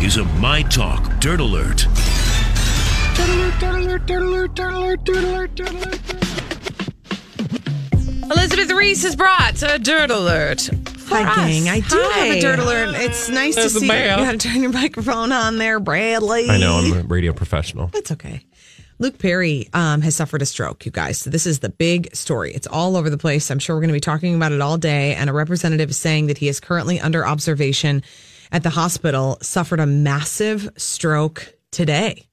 This is a My Talk Dirt Alert. Dirt alert, dirt alert, dirt alert, dirt alert, dirt alert, dirt alert. Elizabeth Ries has brought a dirt alert. for Hi, us. gang. I do have a dirt alert. It's nice to There's a see you. You bear. got to turn your microphone on there, Bradley. I know I'm a radio professional. That's okay. Luke Perry um, has suffered a stroke, you guys. So this is the big story. It's all over the place. I'm sure we're going to be talking about it all day. And a representative is saying that he is currently under observation at the hospital. Suffered a massive stroke today.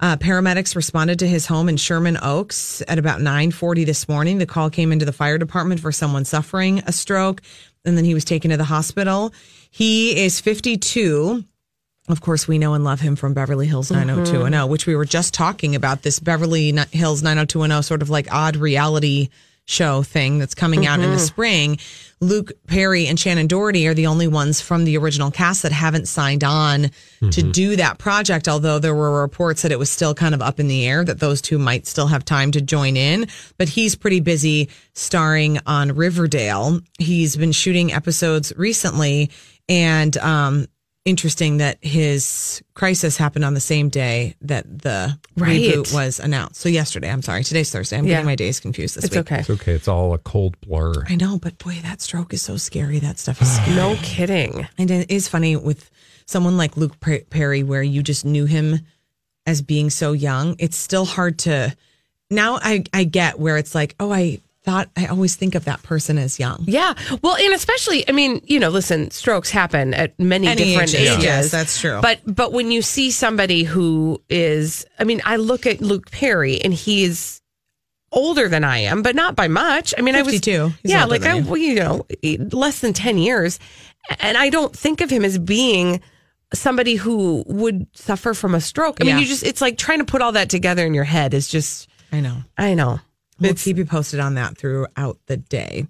Uh, paramedics responded to his home in Sherman Oaks at about 9:40 this morning. The call came into the fire department for someone suffering a stroke, and then he was taken to the hospital. He is 52. Of course, we know and love him from Beverly Hills 90210, which we were just talking about. This Beverly Hills 90210, sort of like odd reality show thing that's coming out in the spring. Luke Perry and Shannen Doherty are the only ones from the original cast that haven't signed on to do that project, although there were reports that it was still kind of up in the air that those two might still have time to join in. But he's pretty busy starring on Riverdale. He's been shooting episodes recently and um interesting that his crisis happened on the same day that the Right. reboot was announced. So yesterday, I'm sorry. Today's Thursday. I'm Yeah. getting my days confused this It's week. okay. It's okay. It's all a cold blur. I know, but boy, that stroke is so scary. That stuff is scary. No kidding. And it is funny with someone like Luke Perry, where you just knew him as being so young. It's still hard to. Now I I get where it's like, oh, I thought I always think of that person as young. Yeah. Well, and especially, I mean, you know, listen, strokes happen at many Any different ages. ages. Yes, that's true. But but when you see somebody who is, I mean, I look at Luke Perry and he's older than I am, but not by much. I mean, I was 52. He's yeah, like I, you. you know, less than ten years, and I don't think of him as being somebody who would suffer from a stroke. I Yeah. mean, you just it's like trying to put all that together in your head is just. I know. I know. We'll keep you posted on that throughout the day.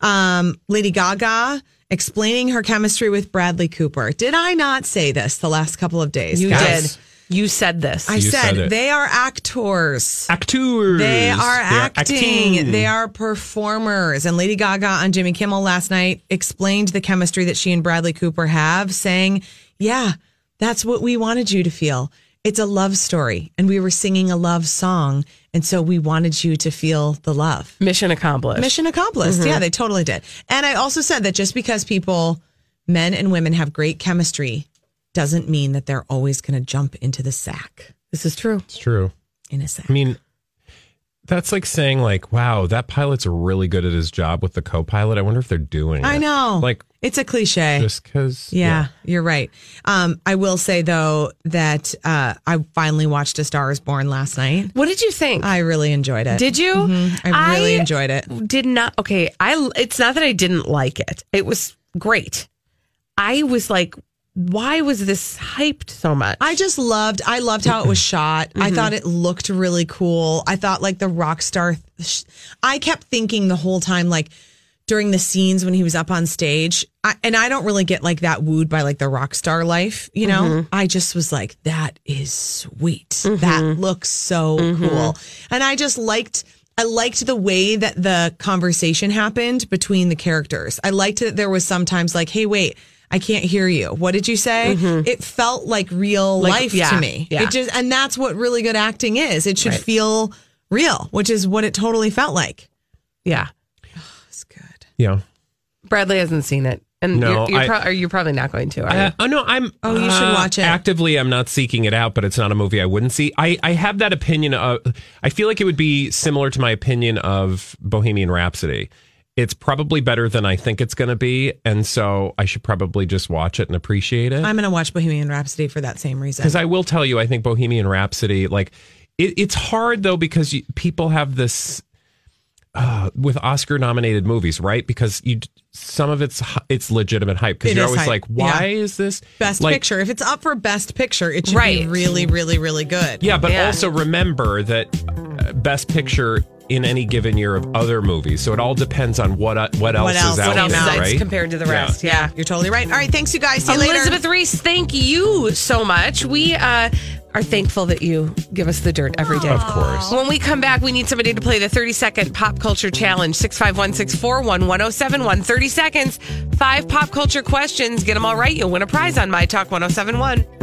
Um, Lady Gaga explaining her chemistry with Bradley Cooper. Did I not say this the last couple of days? You guys? did. You said this. I You said, said they are actors. Actors. They are acting. acting. They are performers. And Lady Gaga on Jimmy Kimmel last night explained the chemistry that she and Bradley Cooper have, saying, Yeah, that's what we wanted you to feel. It's a love story. And we were singing a love song. And so we wanted you to feel the love. Mission accomplished. Mission accomplished. Mm-hmm. Yeah, they totally did. And I also said that just because people, men and women, have great chemistry doesn't mean that they're always going to jump into the sack This is true. It's true. in a sack. I mean, that's like saying like, wow, that pilot's really good at his job with the co-pilot. I wonder if they're doing I it. know. Like it's a cliche. just because. Yeah, you're right. Um, I will say though that uh, I finally watched A Star Is Born last night. What did you think? I really enjoyed it. did you? I really enjoyed it. Did not. Okay, I. It's not that I didn't like it. It was great. I was like, why was this hyped so much? I just loved. I loved how it was shot. I thought it looked really cool. I thought like the rock star. sh- I kept thinking the whole time like during the scenes when he was up on stage, I, and I don't really get like that wooed by like the rock star life. You know, mm-hmm. I just was like, that is sweet. Mm-hmm. That looks so mm-hmm. cool, and I just liked. I liked the way that the conversation happened between the characters. I liked that there was sometimes like, hey, wait, I can't hear you. What did you say? It felt like real Like, life yeah, to me. yeah. It just and that's what really good acting is. It should feel real, which is what it totally felt like. yeah. It's good. Yeah. Bradley hasn't seen it. And No, you're, you're, I- pro- or you're probably not going to. Are you? Uh, oh no, I'm. Oh, you should uh, watch it. Actively, I'm not seeking it out, but it's not a movie I wouldn't see. I, I have that opinion of. I feel like it would be similar to my opinion of Bohemian Rhapsody. It's probably better than I think it's going to be, and so I should probably just watch it and appreciate it. I'm going to watch Bohemian Rhapsody for that same reason. Because I will tell you, I think Bohemian Rhapsody, like, it, it's hard though because you, people have this uh, with Oscar-nominated movies, right? Because you some of it's it's legitimate hype because you're always hype, like, why yeah. is this Best like, picture. If it's up for best picture, it should Right. be really, really, really good. Yeah, but Yeah. also remember that uh, best picture in any given year of other movies. So it all depends on what uh, what else, What else is out what else there, is right? compared to the Yeah. rest? Yeah. You're totally right. All right. Thanks, you guys. See you later. Elizabeth Ries, thank you so much. We uh, are thankful that you give us the dirt every day. Of course. When we come back, we need somebody to play the 30 second pop culture challenge 651 641 1071. 30 seconds, five pop culture questions. Get them all right. You'll win a prize on My Talk 1071.